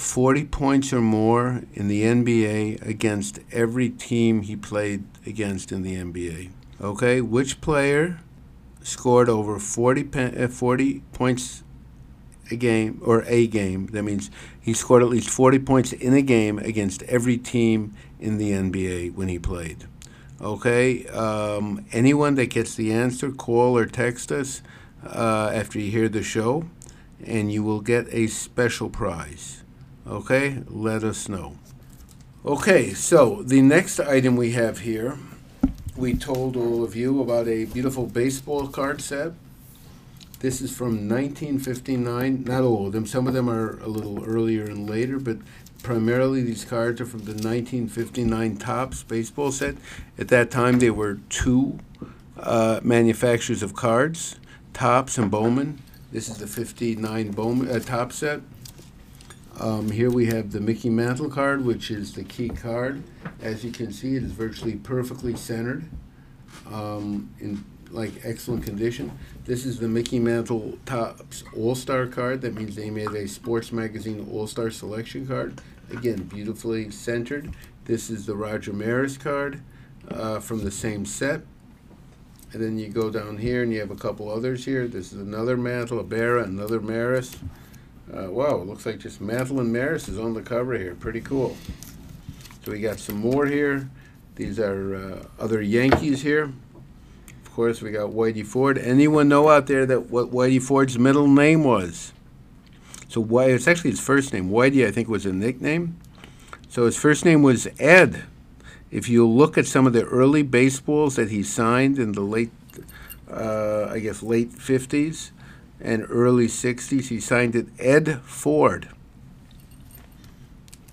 Speaker 2: 40 points or more in the NBA against every team he played against in the NBA? Okay, which player scored over 40, pe- uh, 40 points a game or a game? That means he scored at least 40 points in a game against every team in the NBA when he played. Okay, um, anyone that gets the answer, call or text us uh, after you hear the show, and you will get a special prize. Okay, let us know. Okay, so the next item we have here, we told all of you about a beautiful baseball card set. This is from 1959. Not all of them. Some of them are a little earlier and later, but primarily these cards are from the 1959 Topps baseball set. At that time, there were two uh, manufacturers of cards, Topps and Bowman. This is the 59 Bowman uh, Topps set. Um, here we have the Mickey Mantle card, which is the key card. As you can see, it is virtually perfectly centered um, in like excellent condition. This is the Mickey Mantle Topps All-Star card. That means they made a Sports Magazine All-Star Selection card. Again, beautifully centered. This is the Roger Maris card uh, from the same set. And then you go down here and you have a couple others here. This is another Mantle, a Berra, another Maris. Uh, wow, looks like just and Maris is on the cover here. Pretty cool. So we got some more here. These are uh, other Yankees here Of course, we got Whitey Ford. Anyone know out there that what Whitey Ford's middle name was? So why it's actually his first name. Whitey, I think, was a nickname. So his first name was Ed. If you look at some of the early baseballs that he signed in the late, uh, I guess, late 50s and early 60s, he signed it Ed Ford.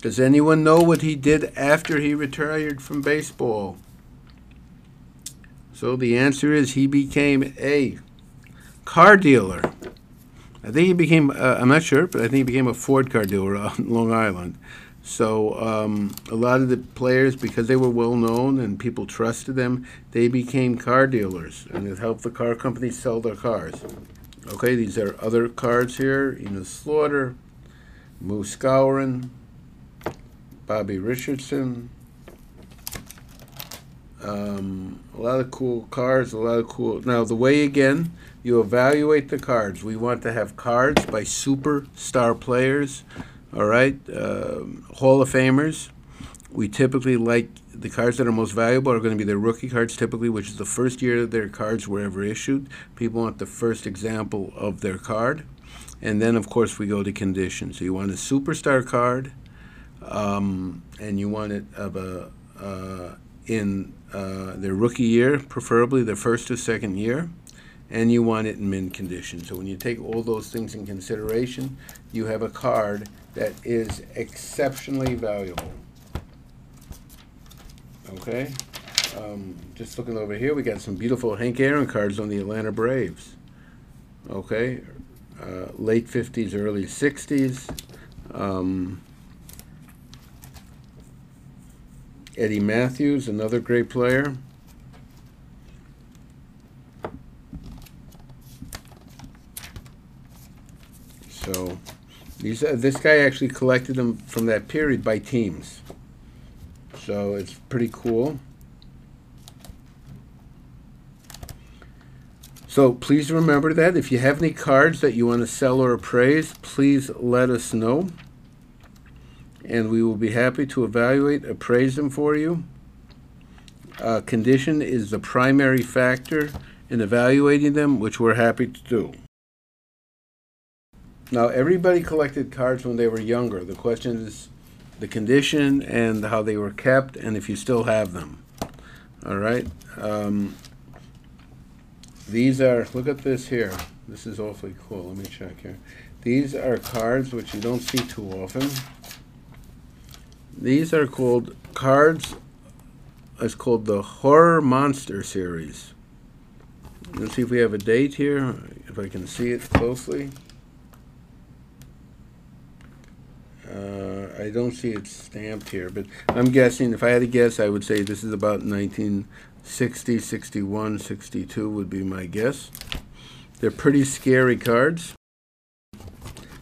Speaker 2: Does anyone know what he did after he retired from baseball? So the answer is he became a car dealer. I think he became, uh, I'm not sure, but I think he became a Ford car dealer on Long Island. So um, a lot of the players, because they were well known and people trusted them, they became car dealers, and it helped the car companies sell their cars. Okay, these are other cards here. Enos Slaughter, Moose Skowron, Bobby Richardson. Um, a lot of cool cards, a lot of cool. Now, the way again you evaluate the cards, we want to have cards by superstar players, all right, uh, Hall of Famers. We typically like the cards that are most valuable are going to be their rookie cards, typically, which is the first year their cards were ever issued. People want the first example of their card. And then, of course, we go to condition. So you want a superstar card, um, and you want it of a uh, in uh, their rookie year, preferably their first or second year, and you want it in mint condition. So when you take all those things in consideration, you have a card that is exceptionally valuable. Okay? Um, just looking over here, we got some beautiful Hank Aaron cards on the Atlanta Braves. Okay? Uh, late 50s, early 60s. Um, Eddie Mathews, another great player. So, these uh, this guy actually collected them from that period by teams. So it's pretty cool. So please remember that if you have any cards that you want to sell or appraise, please let us know. And we will be happy to evaluate, appraise them for you. Uh, condition is the primary factor in evaluating them, which we're happy to do. Now, everybody collected cards when they were younger. The question is the condition and how they were kept, and if you still have them. All right. Um, these are, look at this here. This is awfully cool. Let me check here. These are cards which you don't see too often. These are called cards, it's called the Horror Monster series. Let's see if we have a date here, if I can see it closely. Uh, I don't see it stamped here, but I'm guessing, if I had to guess, I would say this is about 1960, 61, 62 would be my guess. They're pretty scary cards.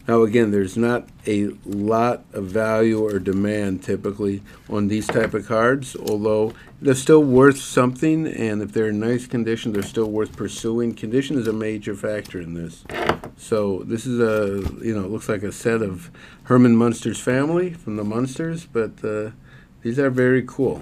Speaker 2: Now, again, there's not a lot of value or demand typically on these type of cards, although they're still worth something, and if they're in nice condition, they're still worth pursuing. Condition is a major factor in this. So this is a, you know, it looks like a set of Herman Munster's family from the Munsters, but uh, these are very cool.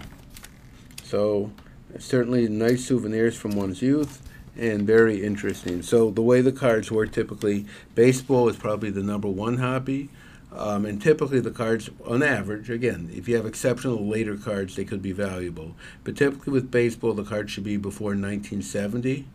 Speaker 2: So certainly nice souvenirs from one's youth and very interesting. So the way the cards were typically, baseball is probably the number one hobby. Um, and typically the cards, on average, again, if you have exceptional later cards, they could be valuable. But typically with baseball, the cards should be before 1970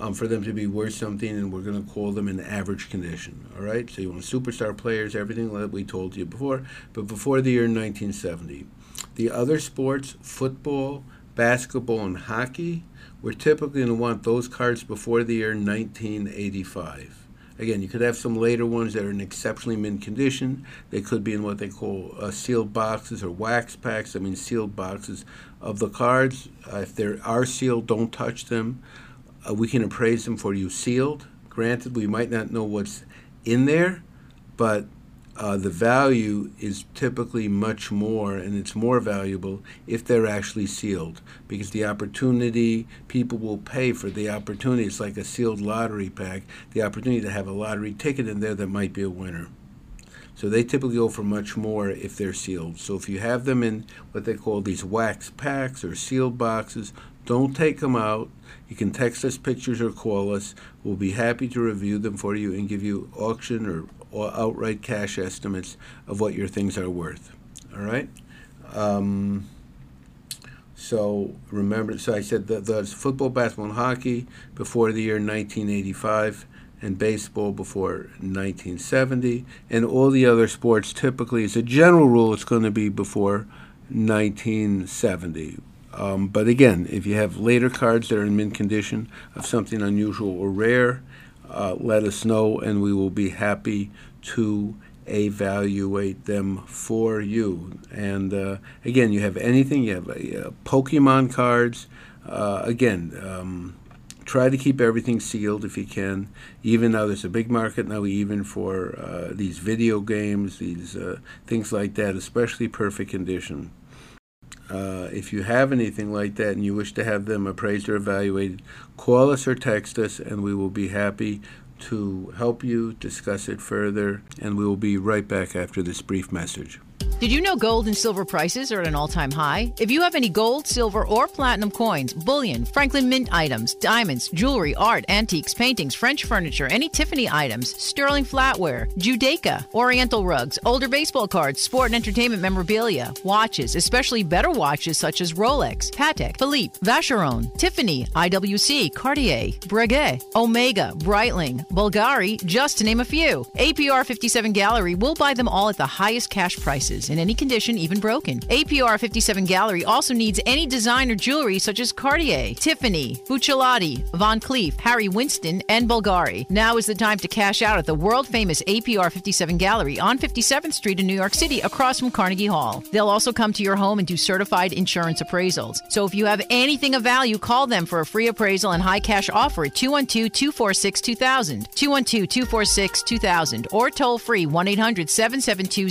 Speaker 2: um, for them to be worth something, and we're going to call them in average condition. All right? So you want superstar players, everything that we told you before, but before the year 1970. The other sports, football, basketball, and hockey, we're typically going to want those cards before the year 1985. Again, you could have some later ones that are in exceptionally mint condition. They could be in what they call uh, sealed boxes or wax packs. I mean, sealed boxes of the cards. Uh, if they are sealed, don't touch them. Uh, we can appraise them for you sealed. Granted, we might not know what's in there, but uh, the value is typically much more, and it's more valuable if they're actually sealed because the opportunity, people will pay for the opportunity. It's like a sealed lottery pack, the opportunity to have a lottery ticket in there that might be a winner. So they typically go for much more if they're sealed. So if you have them in what they call these wax packs or sealed boxes, don't take them out. You can text us pictures or call us. We'll be happy to review them for you and give you auction or or outright cash estimates of what your things are worth. All right. Um, so remember, so I said that the football, basketball, and hockey before the year 1985, and baseball before 1970, and all the other sports typically, as a general rule, it's going to be before 1970. Um, but again, if you have later cards that are in mint condition of something unusual or rare, uh, let us know, and we will be happy to evaluate them for you. And uh, again, you have anything, you have uh, Pokemon cards. Uh, again, um, try to keep everything sealed if you can. Even now, there's a big market now, even for uh, these video games, these things like that, especially perfect condition. Uh, if you have anything like that and you wish to have them appraised or evaluated, call us or text us, and we will be happy to help you discuss it further. And we will be right back after this brief message.
Speaker 1: Did you know gold and silver prices are at an all time high? If you have any gold, silver, or platinum coins, bullion, Franklin Mint items, diamonds, jewelry, art, antiques, paintings, French furniture, any Tiffany items, sterling flatware, Judaica, Oriental rugs, older baseball cards, sport and entertainment memorabilia, watches, especially better watches such as Rolex, Patek, Philippe, Vacheron, Tiffany, IWC, Cartier, Breguet, Omega, Breitling, Bulgari, just to name a few. APR 57 Gallery will buy them all at the highest cash prices in any condition, even broken. APR 57 Gallery also needs any designer jewelry such as Cartier, Tiffany, Buccellati, Van Cleef, Harry Winston, and Bulgari. Now is the time to cash out at the world famous APR 57 Gallery on 57th Street in New York City across from Carnegie Hall. They'll also come to your home and do certified insurance appraisals. So if you have anything of value, call them for a free appraisal and high cash offer at 212 246 2000, 212 246 2000, or toll free 1 800 772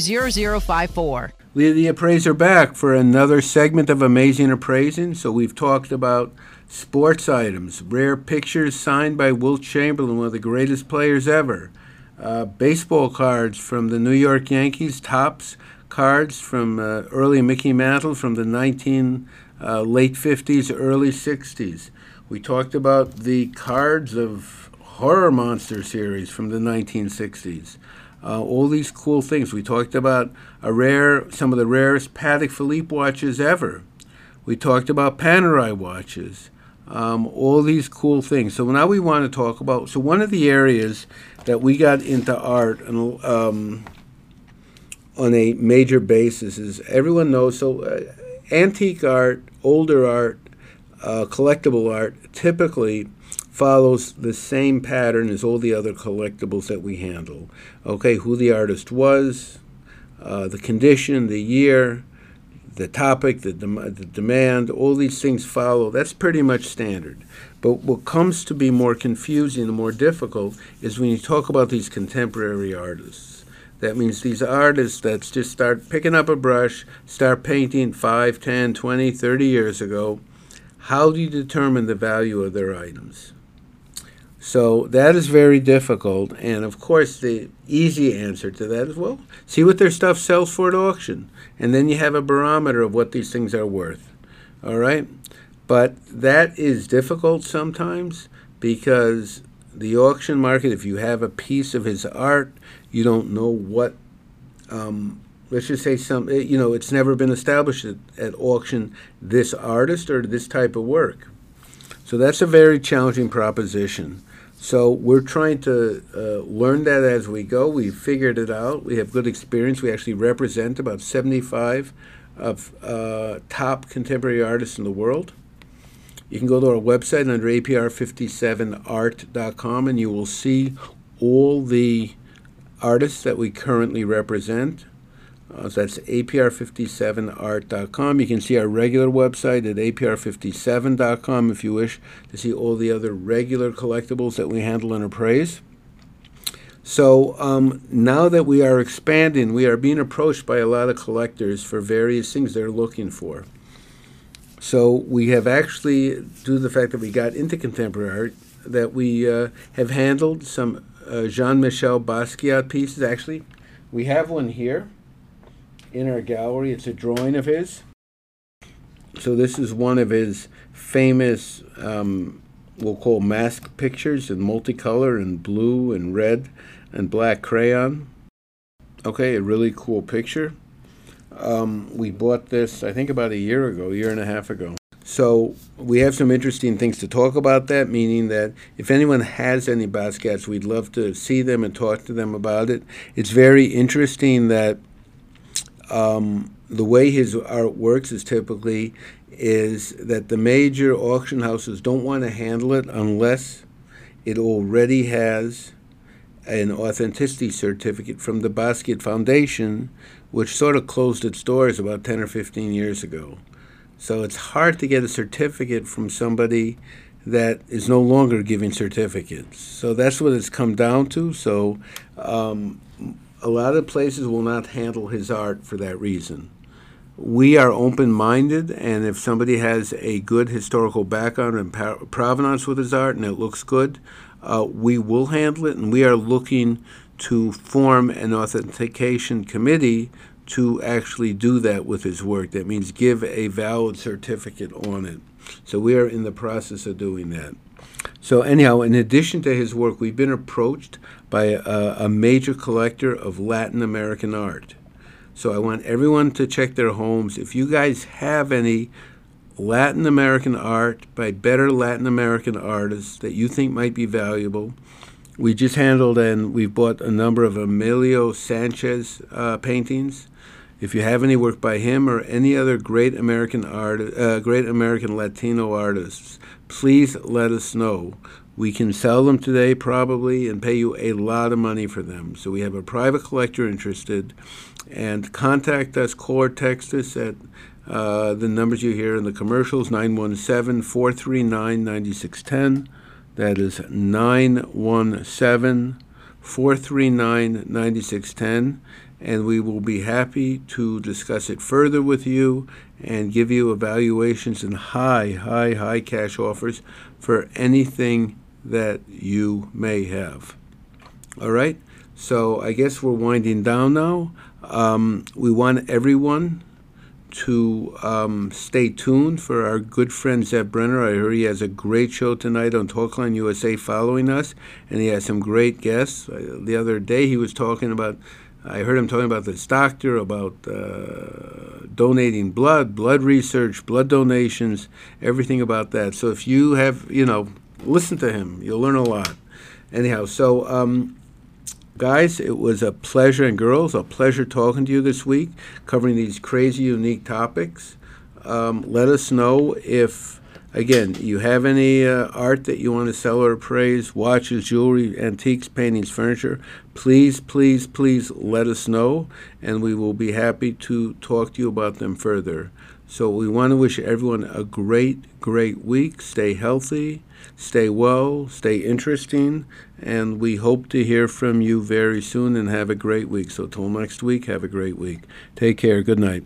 Speaker 1: 0054.
Speaker 2: Lee the Appraiser back for another segment of Amazing Appraising. So we've talked about sports items, rare pictures signed by Wilt Chamberlain, one of the greatest players ever, uh, baseball cards from the New York Yankees, Topps cards from uh, early Mickey Mantle from the 19 uh, late 50s, early 60s. We talked about the cards of Horror Monster series from the 1960s uh, all these cool things. We talked about a rare, some of the rarest Patek Philippe watches ever. We talked about Panerai watches. Um, all these cool things. So now we want to talk about. So one of the areas that we got into art and, um, on a major basis is everyone knows. So uh, antique art, older art, uh, collectible art, typically follows the same pattern as all the other collectibles that we handle. Okay, who the artist was, uh, the condition, the year, the topic, the, dem- the demand, all these things follow. That's pretty much standard. But what comes to be more confusing and more difficult is when you talk about these contemporary artists. That means these artists that just start picking up a brush, start painting 5, 10, 20, 30 years ago. How do you determine the value of their items? So that is very difficult. And of course, the easy answer to that is well, see what their stuff sells for at auction. And then you have a barometer of what these things are worth. All right? But that is difficult sometimes because the auction market, if you have a piece of his art, you don't know what. Um, let's just say some you know it's never been established at, at auction this artist or this type of work so that's a very challenging proposition so we're trying to uh, learn that as we go. We've figured it out. We have good experience. We actually represent about 75 of uh, top contemporary artists in the world. You can go to our website under apr57art.com and you will see all the artists that we currently represent. Uh, that's apr57art.com. You can see our regular website at apr57.com if you wish to see all the other regular collectibles that we handle and appraise. So um, now that we are expanding, we are being approached by a lot of collectors for various things they're looking for. So we have actually, due to the fact that we got into contemporary art, that we uh, have handled some uh, Jean-Michel Basquiat pieces. Actually, we have one here in our gallery. It's a drawing of his. So this is one of his famous, um, we'll call mask pictures in multicolor and blue and red and black crayon. Okay, a really cool picture. Um, we bought this, I think, about a year ago, a year and a half ago. So we have some interesting things to talk about that, meaning that if anyone has any Basquiats, we'd love to see them and talk to them about it. It's very interesting that um, the way his art works is typically is that the major auction houses don't want to handle it unless it already has an authenticity certificate from the Basquiat Foundation, which sort of closed its doors about 10 or 15 years ago. So it's hard to get a certificate from somebody that is no longer giving certificates. So that's what it's come down to. So um, a lot of places will not handle his art for that reason. We are open minded, and if somebody has a good historical background and provenance with his art and it looks good, uh, we will handle it, and we are looking to form an authentication committee to actually do that with his work. That means give a valid certificate on it. So we are in the process of doing that. So, anyhow, in addition to his work, we've been approached by a, a, major collector of Latin American art. So, I want everyone to check their homes. If you guys have any Latin American art by better Latin American artists that you think might be valuable, we just handled and we've bought a number of Emilio Sanchez uh, paintings. If you have any work by him or any other great American art, uh, great American Latino artists, please let us know. We can sell them today probably and pay you a lot of money for them. So we have a private collector interested, and contact us, call or text us at uh, the numbers you hear in the commercials 917 439 9610. That is 917 439 9610 and we will be happy to discuss it further with you and give you evaluations and high, high, high cash offers for anything that you may have. All right? So I guess we're winding down now. Um, we want everyone to um, stay tuned for our good friend Zev Brenner. I heard he has a great show tonight on Talkline USA following us, and he has some great guests. Uh, the other day he was talking about I heard him talking about this doctor, about uh, donating blood, blood research, blood donations, everything about that. So if you have, you know, listen to him, you'll learn a lot. Anyhow, so um, guys, it was a pleasure, and girls, a pleasure talking to you this week, covering these crazy, unique topics. Um, let us know if Again, you have any uh, art that you want to sell or appraise, watches, jewelry, antiques, paintings, furniture, please, please, please let us know, and we will be happy to talk to you about them further. So we want to wish everyone a great, great week. Stay healthy, stay well, stay interesting, and we hope to hear from you very soon and have a great week. So till next week, have a great week. Take care. Good night.